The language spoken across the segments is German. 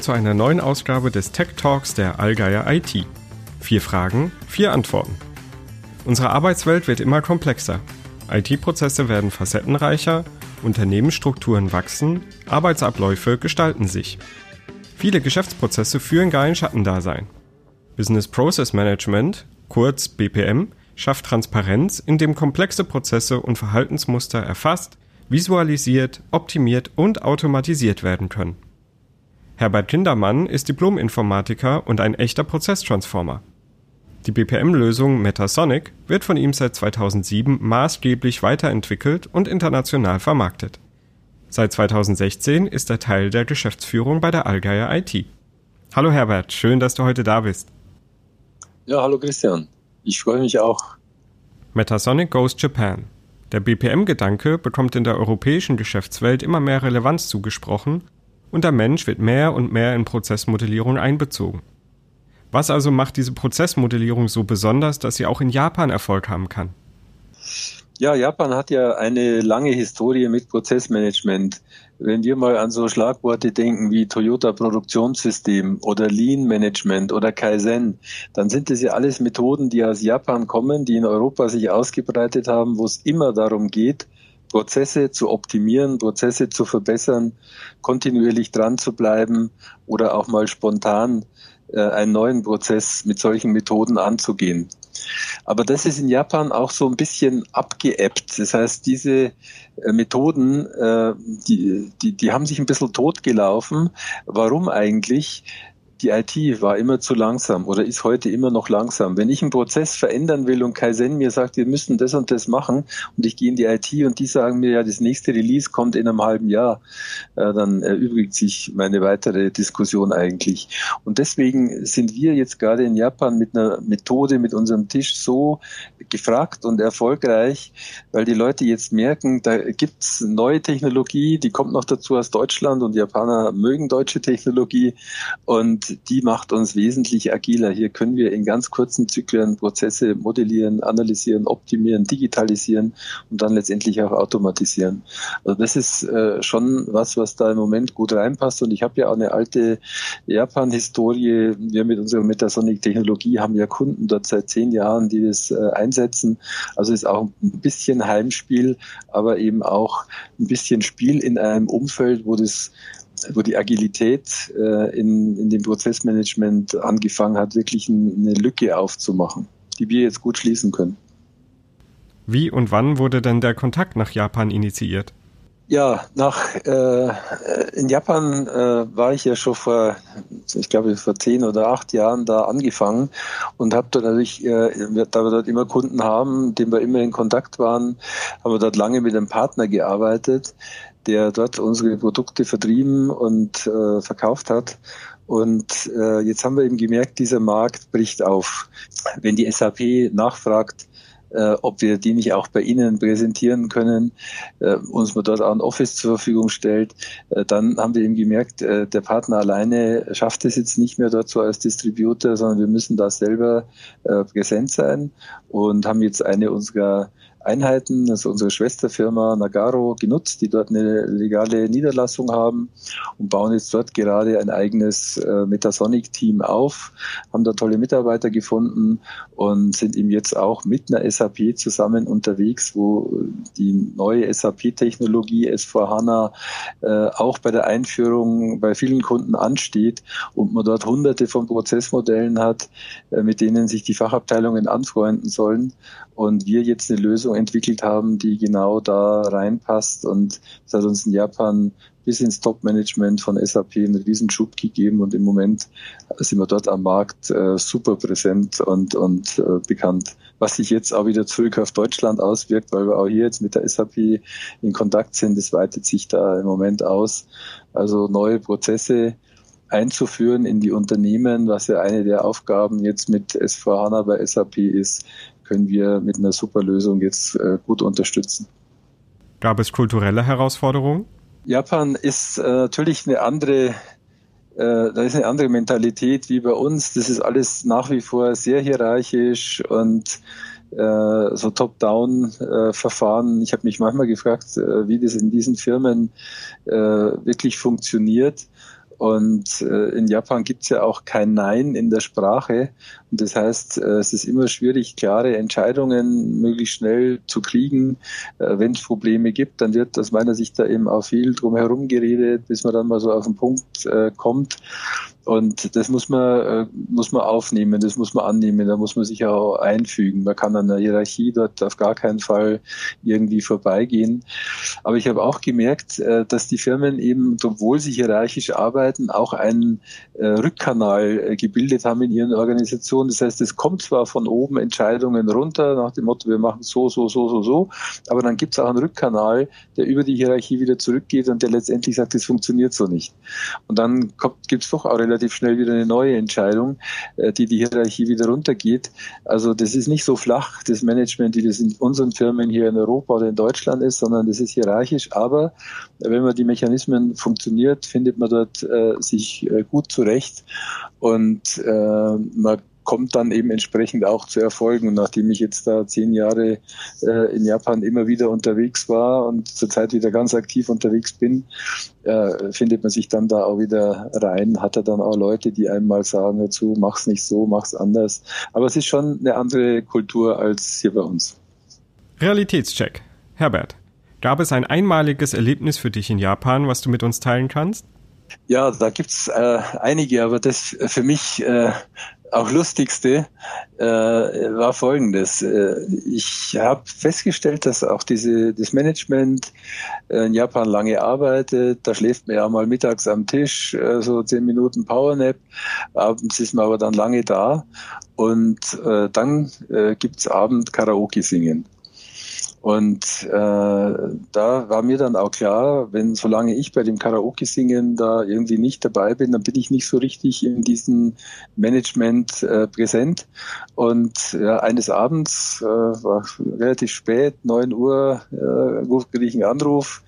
Zu einer neuen Ausgabe des Tech Talks der Allgeier IT. Vier Fragen, vier Antworten. Unsere Arbeitswelt wird immer komplexer. IT-Prozesse werden facettenreicher, Unternehmensstrukturen wachsen, Arbeitsabläufe gestalten sich. Viele Geschäftsprozesse führen gar ein Schattendasein. Business Process Management, kurz BPM, schafft Transparenz, indem komplexe Prozesse und Verhaltensmuster erfasst, visualisiert, optimiert und automatisiert werden können. Herbert Kindermann ist Diplom-Informatiker und ein echter Prozesstransformer. Die BPM-Lösung Metasonic wird von ihm seit 2007 maßgeblich weiterentwickelt und international vermarktet. Seit 2016 ist er Teil der Geschäftsführung bei der Allgeier IT. Hallo Herbert, schön, dass du heute da bist. Ja, hallo Christian. Ich freue mich auch. Metasonic Goes Japan. Der BPM-Gedanke bekommt in der europäischen Geschäftswelt immer mehr Relevanz zugesprochen und der Mensch wird mehr und mehr in Prozessmodellierung einbezogen. Was also macht diese Prozessmodellierung so besonders, dass sie auch in Japan Erfolg haben kann? Ja, Japan hat ja eine lange Historie mit Prozessmanagement. Wenn wir mal an so Schlagworte denken wie Toyota Produktionssystem oder Lean Management oder Kaizen, dann sind das ja alles Methoden, die aus Japan kommen, die in Europa sich ausgebreitet haben, wo es immer darum geht, Prozesse zu optimieren, Prozesse zu verbessern, kontinuierlich dran zu bleiben oder auch mal spontan äh, einen neuen Prozess mit solchen Methoden anzugehen. Aber das ist in Japan auch so ein bisschen abgeebbt. Das heißt, diese äh, Methoden, äh, die, die, die haben sich ein bisschen totgelaufen. Warum eigentlich? Die IT war immer zu langsam oder ist heute immer noch langsam. Wenn ich einen Prozess verändern will und Kaizen mir sagt, wir müssen das und das machen und ich gehe in die IT und die sagen mir, ja, das nächste Release kommt in einem halben Jahr, äh, dann erübrigt sich meine weitere Diskussion eigentlich. Und deswegen sind wir jetzt gerade in Japan mit einer Methode, mit unserem Tisch so gefragt und erfolgreich, weil die Leute jetzt merken, da gibt's neue Technologie, die kommt noch dazu aus Deutschland und Japaner mögen deutsche Technologie und die macht uns wesentlich agiler. Hier können wir in ganz kurzen Zyklen Prozesse modellieren, analysieren, optimieren, digitalisieren und dann letztendlich auch automatisieren. Also das ist äh, schon was, was da im Moment gut reinpasst. Und ich habe ja auch eine alte Japan-Historie. Wir mit unserer Metasonic-Technologie haben ja Kunden dort seit zehn Jahren, die das äh, einsetzen. Also ist auch ein bisschen Heimspiel, aber eben auch ein bisschen Spiel in einem Umfeld, wo das wo die Agilität äh, in, in dem Prozessmanagement angefangen hat, wirklich eine Lücke aufzumachen, die wir jetzt gut schließen können. Wie und wann wurde denn der Kontakt nach Japan initiiert? Ja, nach äh, in Japan äh, war ich ja schon vor, ich glaube vor zehn oder acht Jahren da angefangen und habe dort natürlich, äh, da wir dort immer Kunden haben, mit denen wir immer in Kontakt waren, haben wir dort lange mit einem Partner gearbeitet, der dort unsere Produkte vertrieben und äh, verkauft hat. Und äh, jetzt haben wir eben gemerkt, dieser Markt bricht auf. Wenn die SAP nachfragt, äh, ob wir die nicht auch bei Ihnen präsentieren können, äh, uns man dort auch ein Office zur Verfügung stellt, äh, dann haben wir eben gemerkt, äh, der Partner alleine schafft es jetzt nicht mehr dort so als Distributor, sondern wir müssen da selber äh, präsent sein und haben jetzt eine unserer Einheiten, also unsere Schwesterfirma Nagaro, genutzt, die dort eine legale Niederlassung haben und bauen jetzt dort gerade ein eigenes äh, Metasonic-Team auf, haben da tolle Mitarbeiter gefunden und sind eben jetzt auch mit einer SAP zusammen unterwegs, wo die neue SAP-Technologie S4HANA äh, auch bei der Einführung bei vielen Kunden ansteht und man dort hunderte von Prozessmodellen hat, äh, mit denen sich die Fachabteilungen anfreunden sollen und wir jetzt eine Lösung entwickelt haben, die genau da reinpasst und das hat uns in Japan bis ins Top-Management von SAP einen Riesenschub gegeben und im Moment sind wir dort am Markt äh, super präsent und, und äh, bekannt. Was sich jetzt auch wieder zurück auf Deutschland auswirkt, weil wir auch hier jetzt mit der SAP in Kontakt sind, das weitet sich da im Moment aus. Also neue Prozesse einzuführen in die Unternehmen, was ja eine der Aufgaben jetzt mit S4HANA bei SAP ist, können wir mit einer super Lösung jetzt äh, gut unterstützen. Gab es kulturelle Herausforderungen? Japan ist äh, natürlich eine andere, äh, da ist eine andere Mentalität wie bei uns. Das ist alles nach wie vor sehr hierarchisch und äh, so Top-Down-Verfahren. ich habe mich manchmal gefragt, wie das in diesen Firmen äh, wirklich funktioniert. Und äh, in Japan gibt es ja auch kein Nein in der Sprache. Und das heißt, äh, es ist immer schwierig, klare Entscheidungen möglichst schnell zu kriegen. Äh, Wenn es Probleme gibt, dann wird aus meiner Sicht da eben auch viel drum herum geredet, bis man dann mal so auf den Punkt äh, kommt. Und das muss man, äh, muss man aufnehmen, das muss man annehmen, da muss man sich auch einfügen. Man kann an der Hierarchie dort auf gar keinen Fall irgendwie vorbeigehen. Aber ich habe auch gemerkt, äh, dass die Firmen eben, obwohl sie hierarchisch arbeiten, auch einen äh, Rückkanal gebildet haben in ihren Organisationen. Das heißt, es kommt zwar von oben Entscheidungen runter nach dem Motto, wir machen so, so, so, so, so, aber dann gibt es auch einen Rückkanal, der über die Hierarchie wieder zurückgeht und der letztendlich sagt, das funktioniert so nicht. Und dann gibt es doch auch relativ relativ schnell wieder eine neue Entscheidung, äh, die die Hierarchie wieder runtergeht. Also das ist nicht so flach, das Management, wie das in unseren Firmen hier in Europa oder in Deutschland ist, sondern das ist hierarchisch. Aber wenn man die Mechanismen funktioniert, findet man dort äh, sich äh, gut zurecht und äh, man kommt dann eben entsprechend auch zu Erfolgen. Und nachdem ich jetzt da zehn Jahre äh, in Japan immer wieder unterwegs war und zurzeit wieder ganz aktiv unterwegs bin, äh, findet man sich dann da auch wieder rein, hat er dann auch Leute, die einem mal sagen dazu, mach's nicht so, mach's anders. Aber es ist schon eine andere Kultur als hier bei uns. Realitätscheck. Herbert, gab es ein einmaliges Erlebnis für dich in Japan, was du mit uns teilen kannst? Ja, da gibt's äh, einige, aber das für mich äh, auch lustigste äh, war folgendes. Äh, ich habe festgestellt, dass auch diese, das Management äh, in Japan lange arbeitet. Da schläft man ja mal mittags am Tisch, äh, so zehn Minuten Powernap. Abends ist man aber dann lange da. Und äh, dann äh, gibt's Abend Karaoke singen. Und äh, da war mir dann auch klar, wenn solange ich bei dem Karaoke-Singen da irgendwie nicht dabei bin, dann bin ich nicht so richtig in diesem Management äh, präsent. Und ja, eines Abends äh, war relativ spät, neun Uhr, äh, kriege ich einen Anruf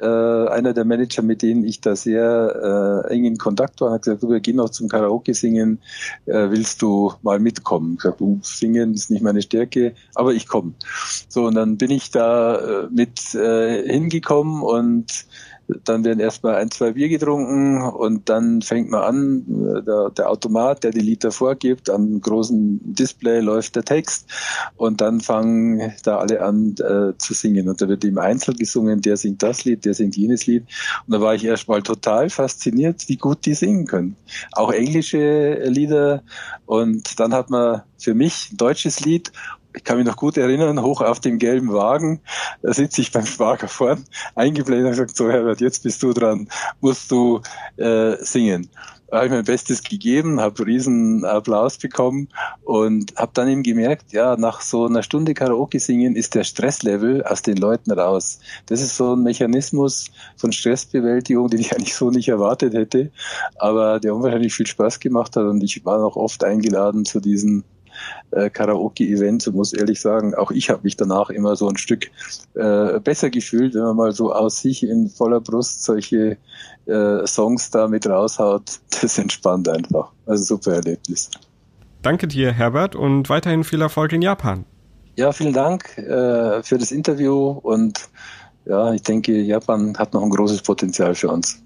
äh, einer der Manager, mit denen ich da sehr äh, eng in Kontakt war, hat gesagt, du, wir gehen noch zum Karaoke singen, äh, willst du mal mitkommen? Ich gesagt, du, singen ist nicht meine Stärke, aber ich komme. So, und dann bin ich da äh, mit äh, hingekommen und dann werden erstmal ein, zwei Bier getrunken und dann fängt man an, der, der Automat, der die Lieder vorgibt, am großen Display läuft der Text und dann fangen da alle an äh, zu singen. Und da wird im Einzel gesungen, der singt das Lied, der singt jenes Lied. Und da war ich erstmal total fasziniert, wie gut die singen können. Auch englische Lieder. Und dann hat man für mich ein deutsches Lied ich kann mich noch gut erinnern, hoch auf dem gelben Wagen, da sitze ich beim Schwager vorn, eingeblendet und gesagt, so Herbert, jetzt bist du dran, musst du äh, singen. Da habe ich mein Bestes gegeben, habe riesen Applaus bekommen und habe dann eben gemerkt, ja, nach so einer Stunde Karaoke singen ist der Stresslevel aus den Leuten raus. Das ist so ein Mechanismus von Stressbewältigung, den ich eigentlich so nicht erwartet hätte, aber der unwahrscheinlich viel Spaß gemacht hat und ich war noch oft eingeladen zu diesen äh, Karaoke-Events und muss ehrlich sagen, auch ich habe mich danach immer so ein Stück äh, besser gefühlt, wenn man mal so aus sich in voller Brust solche äh, Songs da mit raushaut. Das entspannt einfach. Also super Erlebnis. Danke dir, Herbert, und weiterhin viel Erfolg in Japan. Ja, vielen Dank äh, für das Interview und ja, ich denke, Japan hat noch ein großes Potenzial für uns.